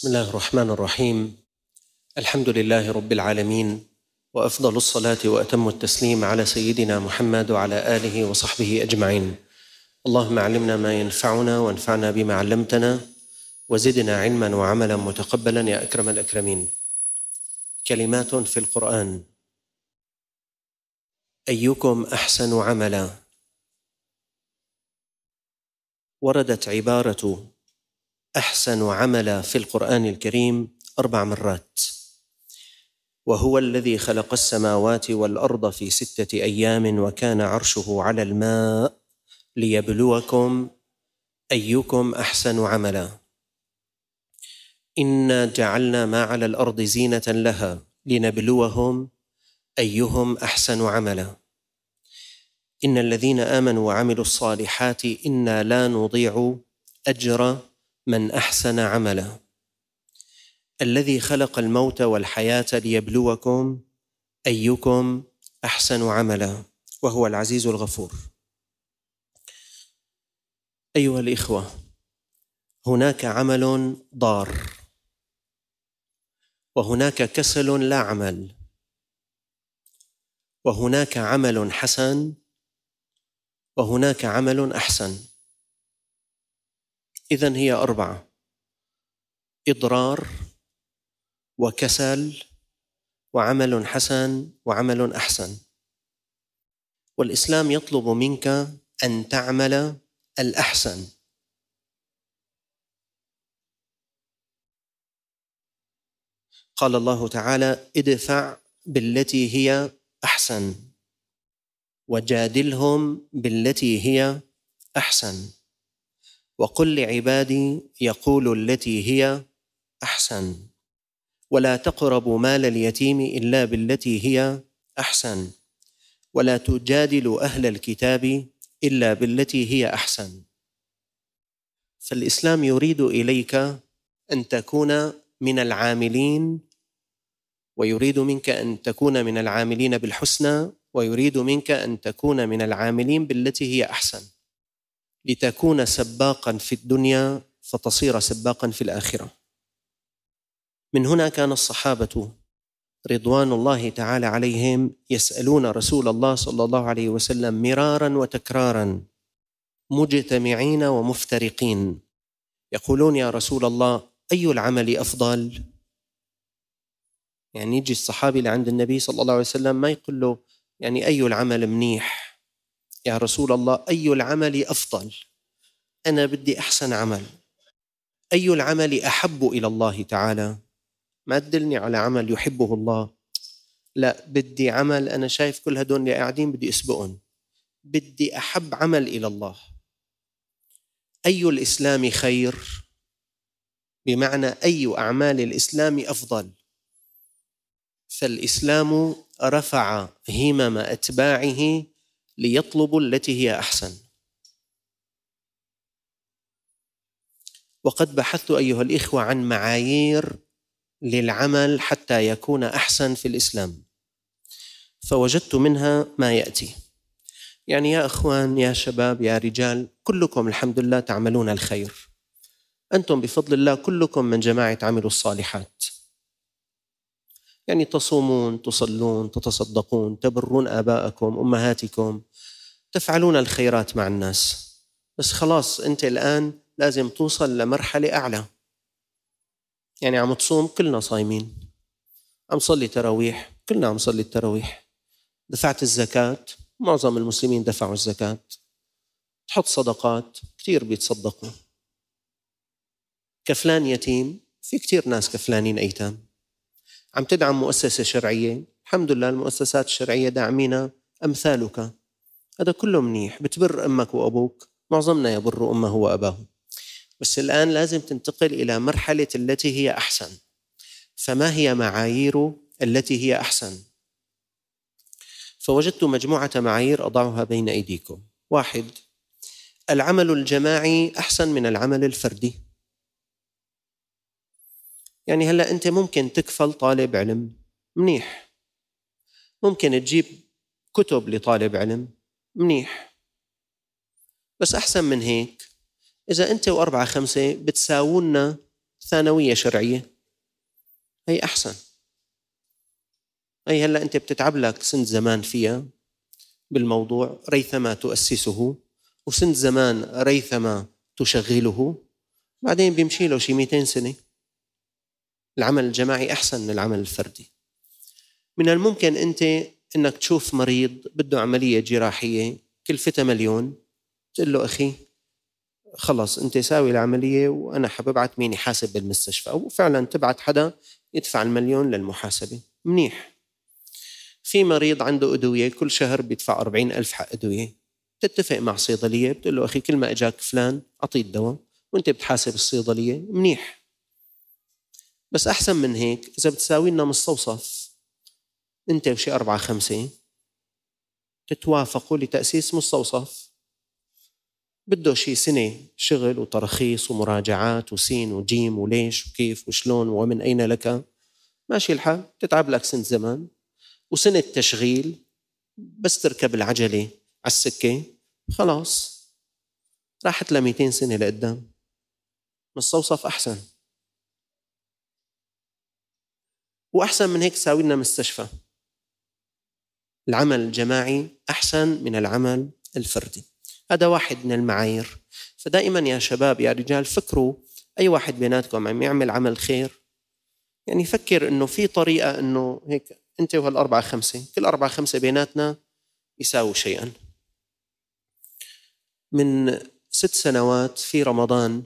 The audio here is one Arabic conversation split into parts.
بسم الله الرحمن الرحيم. الحمد لله رب العالمين وأفضل الصلاة وأتم التسليم على سيدنا محمد وعلى آله وصحبه أجمعين. اللهم علمنا ما ينفعنا وانفعنا بما علمتنا وزدنا علما وعملا متقبلا يا أكرم الأكرمين. كلمات في القرآن. أيكم أحسن عملا؟ وردت عبارة أحسن عملا في القرآن الكريم أربع مرات. وهو الذي خلق السماوات والأرض في ستة أيام وكان عرشه على الماء ليبلوكم أيكم أحسن عملا. إنا جعلنا ما على الأرض زينة لها لنبلوهم أيهم أحسن عملا. إن الذين آمنوا وعملوا الصالحات إنا لا نضيع أجر من أحسن عملا الذي خلق الموت والحياة ليبلوكم أيكم أحسن عملا وهو العزيز الغفور. أيها الإخوة هناك عمل ضار وهناك كسل لا عمل وهناك عمل حسن وهناك عمل أحسن. اذا هي أربعة. إضرار وكسل وعمل حسن وعمل أحسن. والإسلام يطلب منك أن تعمل الأحسن. قال الله تعالى ادفع بالتي هي أحسن. وجادلهم بالتي هي أحسن. وقل لعبادي يقول التي هي أحسن. ولا تقربوا مال اليتيم إلا بالتي هي أحسن. ولا تجادلوا أهل الكتاب إلا بالتي هي أحسن. فالإسلام يريد إليك أن تكون من العاملين ويريد منك أن تكون من العاملين بالحسنى ويريد منك أن تكون من العاملين بالتي هي أحسن. لتكون سباقا في الدنيا فتصير سباقا في الآخرة. من هنا كان الصحابة رضوان الله تعالى عليهم يسألون رسول الله صلى الله عليه وسلم مرارا وتكرارا مجتمعين ومفترقين. يقولون يا رسول الله أي العمل أفضل؟ يعني يجي الصحابي لعند النبي صلى الله عليه وسلم ما يقول له يعني أي العمل منيح؟ يا رسول الله أي العمل أفضل؟ أنا بدي أحسن عمل. أي العمل أحب إلى الله تعالى؟ ما تدلني على عمل يحبه الله. لا بدي عمل أنا شايف كل هدول اللي قاعدين بدي أسبقهم. بدي أحب عمل إلى الله. أي الإسلام خير؟ بمعنى أي أعمال الإسلام أفضل. فالإسلام رفع همم أتباعه ليطلبوا التي هي أحسن. وقد بحثت أيها الإخوة عن معايير للعمل حتى يكون أحسن في الإسلام. فوجدت منها ما يأتي. يعني يا إخوان يا شباب يا رجال كلكم الحمد لله تعملون الخير. أنتم بفضل الله كلكم من جماعة عملوا الصالحات. يعني تصومون تصلون تتصدقون تبرون آباءكم أمهاتكم تفعلون الخيرات مع الناس. بس خلاص أنت الآن لازم توصل لمرحلة أعلى. يعني عم تصوم كلنا صايمين. عم صلي تراويح كلنا عم صلي التراويح. دفعت الزكاة معظم المسلمين دفعوا الزكاة. تحط صدقات كثير بيتصدقوا. كفلان يتيم في كثير ناس كفلانين أيتام. عم تدعم مؤسسة شرعية. الحمد لله المؤسسات الشرعية داعمين أمثالك. هذا كله منيح. بتبر أمك وأبوك. معظمنا يبر أمه وأباه. بس الآن لازم تنتقل إلى مرحلة التي هي أحسن. فما هي معايير التي هي أحسن؟ فوجدت مجموعة معايير أضعها بين أيديكم. واحد العمل الجماعي أحسن من العمل الفردي. يعني هلا أنت ممكن تكفل طالب علم منيح. ممكن تجيب كتب لطالب علم منيح. بس أحسن من هيك إذا أنت وأربعة خمسة بتساوونا ثانوية شرعية هي أحسن. هي هلا أنت بتتعب لك سنة زمان فيها بالموضوع ريثما تؤسسه وسنة زمان ريثما تشغله بعدين بيمشي له شي 200 سنة. العمل الجماعي أحسن من العمل الفردي. من الممكن أنت أنك تشوف مريض بده عملية جراحية كلفتها مليون تقول له أخي خلص أنت ساوي العملية وأنا حببعت مين يحاسب بالمستشفى. وفعلا تبعت حدا يدفع المليون للمحاسبة. منيح. في مريض عنده أدوية كل شهر بيدفع أربعين ألف حق أدوية. تتفق مع صيدلية بتقول له أخي كل ما أجاك فلان أعطيه الدواء وأنت بتحاسب الصيدلية. منيح. بس أحسن من هيك إذا بتساوي لنا مستوصف أنت وشي أربعة خمسة تتوافقوا لتأسيس مستوصف. بده شي سنة شغل وترخيص ومراجعات وسين وجيم وليش وكيف وشلون ومن أين لك. ماشي الحال تتعب لك سنة زمان وسنة تشغيل بس تركب العجلة على السكة خلاص. راحت ل 200 سنة لقدام. مستوصف أحسن. وأحسن من هيك تساوي لنا مستشفى. العمل الجماعي أحسن من العمل الفردي. هذا واحد من المعايير. فدائما يا شباب يا رجال فكروا أي واحد بيناتكم عم يعمل عمل خير. يعني فكر إنه في طريقة إنه هيك أنت وهالأربعة خمسة كل أربعة خمسة بيناتنا يساووا شيئا. من ست سنوات في رمضان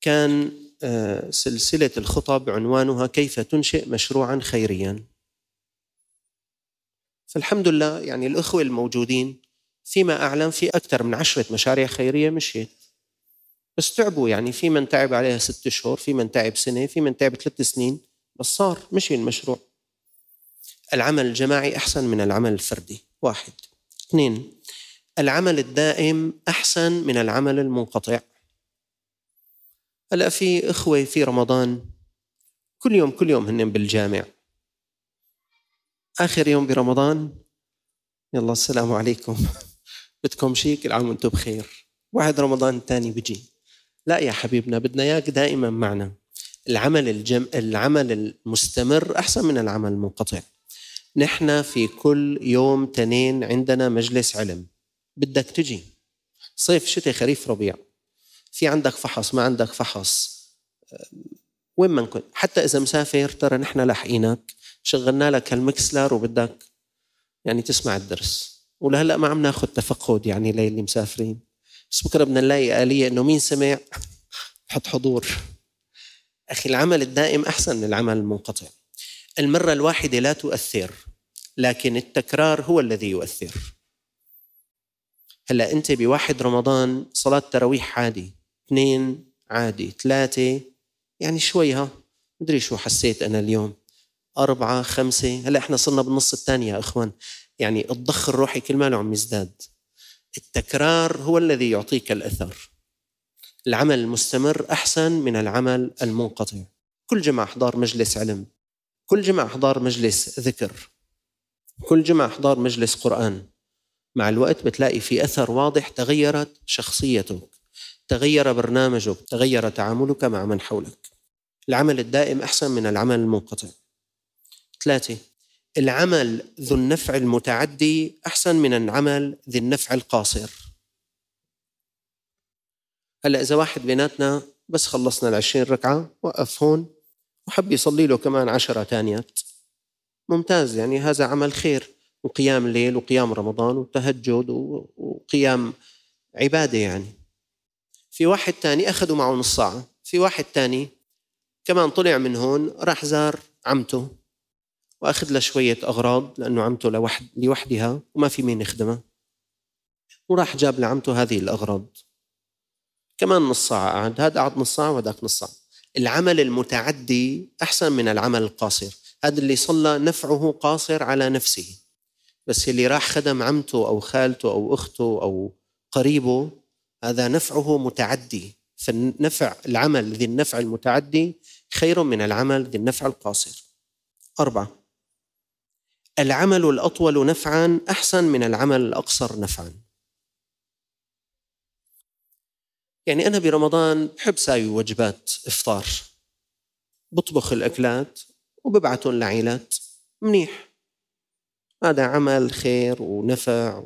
كان آه، سلسلة الخطب عنوانها كيف تنشئ مشروعا خيريا. فالحمد لله يعني الإخوة الموجودين فيما أعلم في أكثر من عشرة مشاريع خيرية مشيت. بس تعبوا يعني في من تعب عليها ست اشهر في من تعب سنة في من تعب ثلاث سنين بس صار مشي المشروع. العمل الجماعي أحسن من العمل الفردي واحد. اثنين العمل الدائم أحسن من العمل المنقطع. هلا في إخوة في رمضان؟ كل يوم كل يوم هن بالجامع. آخر يوم برمضان؟ يلا السلام عليكم. بدكم شيء؟ كل عام وأنتم بخير. واحد رمضان الثاني بيجي لا يا حبيبنا بدنا إياك دائما معنا. العمل الجم... العمل المستمر أحسن من العمل المنقطع. نحن في كل يوم تنين عندنا مجلس علم. بدك تجي. صيف شتاء خريف ربيع. في عندك فحص ما عندك فحص وين ما كنت حتى إذا مسافر ترى نحن لاحقينك شغلنا لك هالمكسلر وبدك يعني تسمع الدرس. ولهلأ ما عم ناخذ تفقد يعني للي مسافرين. بس بكرة بدنا نلاقي آلية إنه مين سمع؟ حط حضور. أخي العمل الدائم أحسن من العمل المنقطع. المرة الواحدة لا تؤثر لكن التكرار هو الذي يؤثر. هلأ أنت بواحد رمضان صلاة تراويح عادي. اثنين عادي ثلاثة. يعني شوي ها؟ مدري شو حسيت أنا اليوم. أربعة خمسة. هلأ إحنا صرنا بالنص الثاني يا إخوان. يعني الضخ الروحي كل ما عم يزداد. التكرار هو الذي يعطيك الأثر. العمل المستمر أحسن من العمل المنقطع. كل جمعه أحضار مجلس علم. كل جمعه أحضار مجلس ذكر. كل جمعه أحضار مجلس قرآن. مع الوقت بتلاقي في أثر واضح تغيرت شخصيتك. تغير برنامجك تغير تعاملك مع من حولك. العمل الدائم أحسن من العمل المنقطع. ثلاثة العمل ذو النفع المتعدي أحسن من العمل ذي النفع القاصر. هلأ إذا واحد بيناتنا بس خلصنا العشرين ركعة وقف هون وحب يصلي له كمان عشرة تانيات ممتاز يعني هذا عمل خير وقيام الليل وقيام رمضان وتهجد وقيام عبادة يعني. في واحد تاني أخذوا معه نص ساعة. في واحد تاني كمان طلع من هون راح زار عمته وأخذ لها شوية أغراض لأنه عمته لوحد لوحدها وما في مين يخدمها وراح جاب لعمته هذه الأغراض. كمان نص ساعة قعد. هذا قعد نص ساعة وهذاك نص ساعة. العمل المتعدي أحسن من العمل القاصر. هذا اللي صلى نفعه قاصر على نفسه. بس اللي راح خدم عمته أو خالته أو أخته أو قريبه هذا نفعه متعدي. فالنفع العمل ذي النفع المتعدي خير من العمل ذي النفع القاصر. أربعة. العمل الأطول نفعا أحسن من العمل الأقصر نفعا. يعني أنا برمضان بحب ساوي وجبات إفطار. بطبخ الأكلات وببعتهم لعائلات منيح. هذا عمل خير ونفع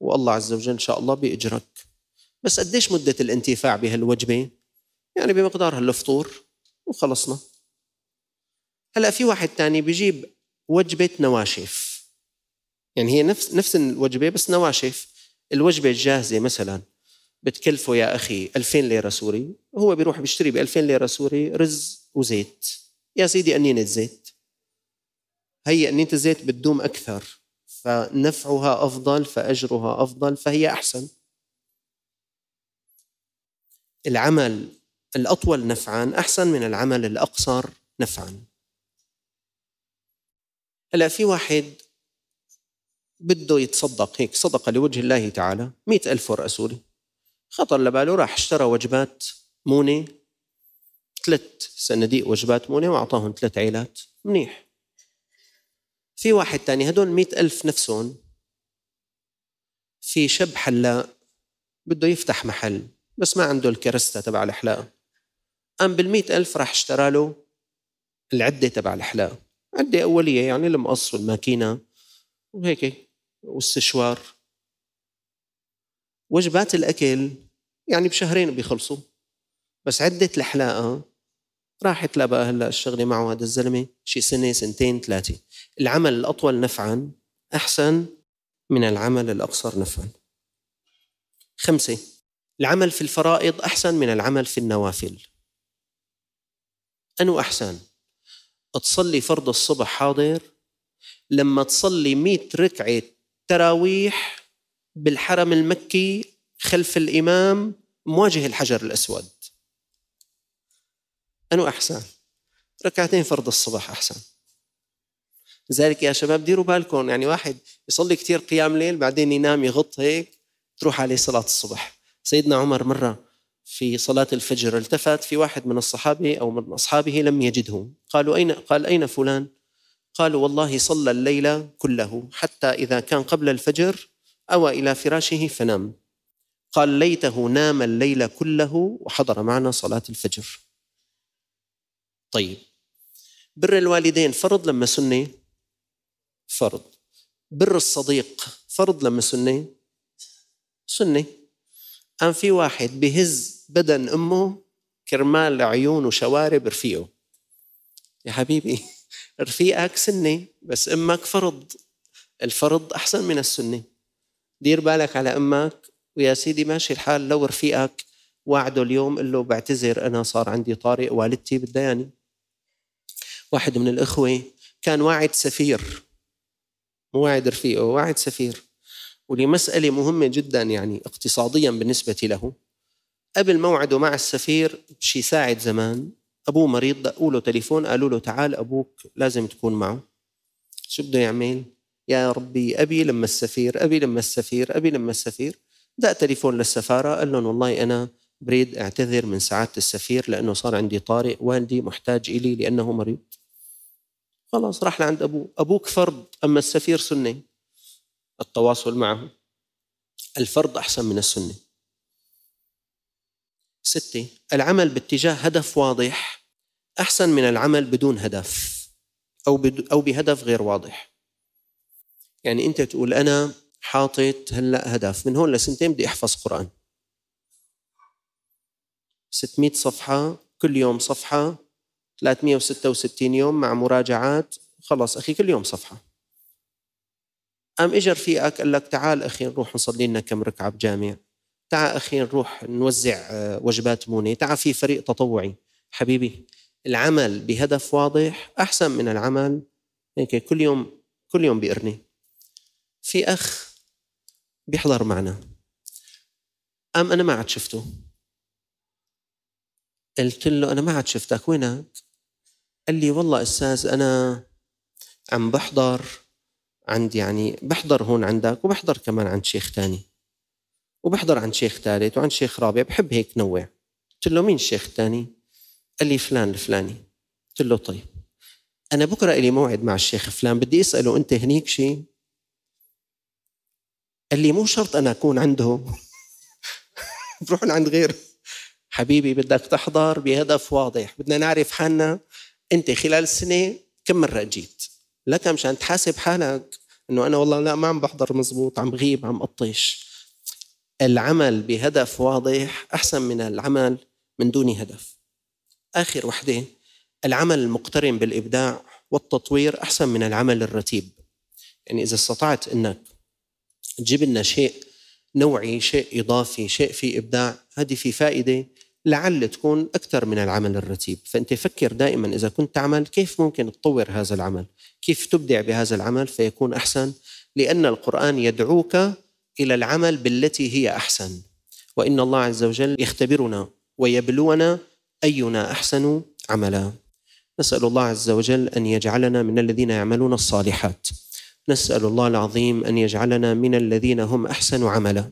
والله عز وجل إن شاء الله بيأجرك بس قديش مدة الانتفاع بهالوجبة؟ يعني بمقدار هالفطور وخلصنا. هلأ في واحد تاني بيجيب وجبة نواشف. يعني هي نفس نفس الوجبة بس نواشف. الوجبة الجاهزة مثلا بتكلفه يا أخي 2000 ليرة سوري. هو بيروح بيشتري ب 2000 ليرة سوري رز وزيت. يا سيدي أنينة زيت. هي أنينة الزيت بتدوم أكثر فنفعها أفضل فأجرها أفضل فهي أحسن. العمل الأطول نفعا أحسن من العمل الأقصر نفعا. هلا في واحد بده يتصدق هيك صدقة لوجه الله تعالى مئة ألف ورقة سوري. خطر لباله راح اشترى وجبات مونة ثلاث صناديق وجبات مونة وأعطاهم ثلاث عيلات. منيح. في واحد تاني هدول مئة ألف نفسهم في شاب حلاق بده يفتح محل. بس ما عنده الكرستة تبع الحلاقة. قام بالمئة ألف راح اشترى له العدة تبع الحلاقة. عدة أولية يعني المقص والماكينة وهيك والسشوار. وجبات الأكل يعني بشهرين بيخلصوا. بس عدة الحلاقة راحت لا بقى هلأ الشغله معه هذا الزلمة شي سنة سنتين ثلاثة. العمل الأطول نفعا أحسن من العمل الأقصر نفعا. خمسة. العمل في الفرائض أحسن من العمل في النوافل. أنو أحسن؟ تصلي فرض الصبح حاضر لما تصلي مئة ركعة تراويح بالحرم المكي خلف الإمام مواجه الحجر الأسود. أنو أحسن؟ ركعتين فرض الصبح أحسن. لذلك يا شباب ديروا بالكم يعني واحد يصلي كثير قيام ليل بعدين ينام يغط هيك تروح عليه صلاة الصبح. سيدنا عمر مرة في صلاة الفجر التفت في واحد من الصحابة أو من أصحابه لم يجده. قالوا أين قال أين فلان؟ قالوا والله صلى الليل كله حتى إذا كان قبل الفجر أوى إلى فراشه فنام. قال ليته نام الليل كله وحضر معنا صلاة الفجر. طيب. بر الوالدين فرض لما سنة؟ فرض. بر الصديق فرض لما سنة؟ سنة. قام في واحد بهز بدن أمه كرمال عيون وشوارب رفيقه يا حبيبي رفيقك سنة بس أمك فرض. الفرض أحسن من السنة. دير بالك على أمك. ويا سيدي ماشي الحال لو رفيقك وعده اليوم قل له بعتذر أنا صار عندي طارئ والدتي بدها واحد من الإخوة كان واعد سفير. مو واعد رفيقه واعد سفير. ولمسألة مهمة جدا يعني اقتصاديا بالنسبة له. قبل موعده مع السفير بشي ساعة زمان أبوه مريض دقوا له تليفون قالوا له تعال أبوك لازم تكون معه. شو بده يعمل؟ يا ربي أبي لما السفير أبي لما السفير أبي لما السفير. دق تليفون للسفارة قال لهم والله أنا بريد أعتذر من سعادة السفير لأنه صار عندي طارئ والدي محتاج إلي لأنه مريض. خلاص راح لعند أبوه. أبوك فرض أما السفير سنة. التواصل معه الفرض أحسن من السنة. ستة العمل باتجاه هدف واضح أحسن من العمل بدون هدف أو أو بهدف غير واضح. يعني أنت تقول أنا حاطط هلأ هدف من هون لسنتين بدي أحفظ قرآن. 600 صفحة كل يوم صفحة 366 يوم مع مراجعات خلص أخي كل يوم صفحة. قام اجى رفيقك قال لك تعال أخي نروح نصلي لنا كم ركعة بجامع. تعال أخي نروح نوزع آه، وجبات مونة. تعال في فريق تطوعي. حبيبي العمل بهدف واضح أحسن من العمل. هيك كل يوم كل يوم بيقرني. في أخ بيحضر معنا. قام أنا ما عاد شفته. قلت له أنا ما عاد شفتك وينك؟ قال لي والله أستاذ أنا عم بحضر عند يعني بحضر هون عندك وبحضر كمان عند شيخ تاني. وبحضر عند شيخ ثالث وعند شيخ رابع بحب هيك نوع. قلت له مين الشيخ الثاني قال لي فلان الفلاني. قلت له طيب أنا بكرة إلي موعد مع الشيخ فلان بدي أسأله أنت هنيك شيء قال لي مو شرط أنا أكون عنده. بروح لعند غيره. حبيبي بدك تحضر بهدف واضح بدنا نعرف حالنا. أنت خلال السنة كم مرة جيت؟ لك مشان تحاسب حالك إنه أنا والله لا ما عم بحضر مزبوط عم بغيب عم قطش العمل بهدف واضح أحسن من العمل من دون هدف. آخر وحده العمل المقترن بالإبداع والتطوير أحسن من العمل الرتيب. يعني إذا استطعت إنك تجيب لنا شيء نوعي شيء إضافي شيء فيه إبداع هذه في فائدة لعل تكون أكثر من العمل الرتيب. فأنت فكر دائما إذا كنت تعمل كيف ممكن تطور هذا العمل؟ كيف تبدع بهذا العمل فيكون أحسن؟ لأن القرآن يدعوك إلى العمل بالتي هي أحسن. وإن الله عز وجل يختبرنا ويبلونا أينا أحسن عملا. نسأل الله عز وجل أن يجعلنا من الذين يعملون الصالحات. نسأل الله العظيم أن يجعلنا من الذين هم أحسن عملا.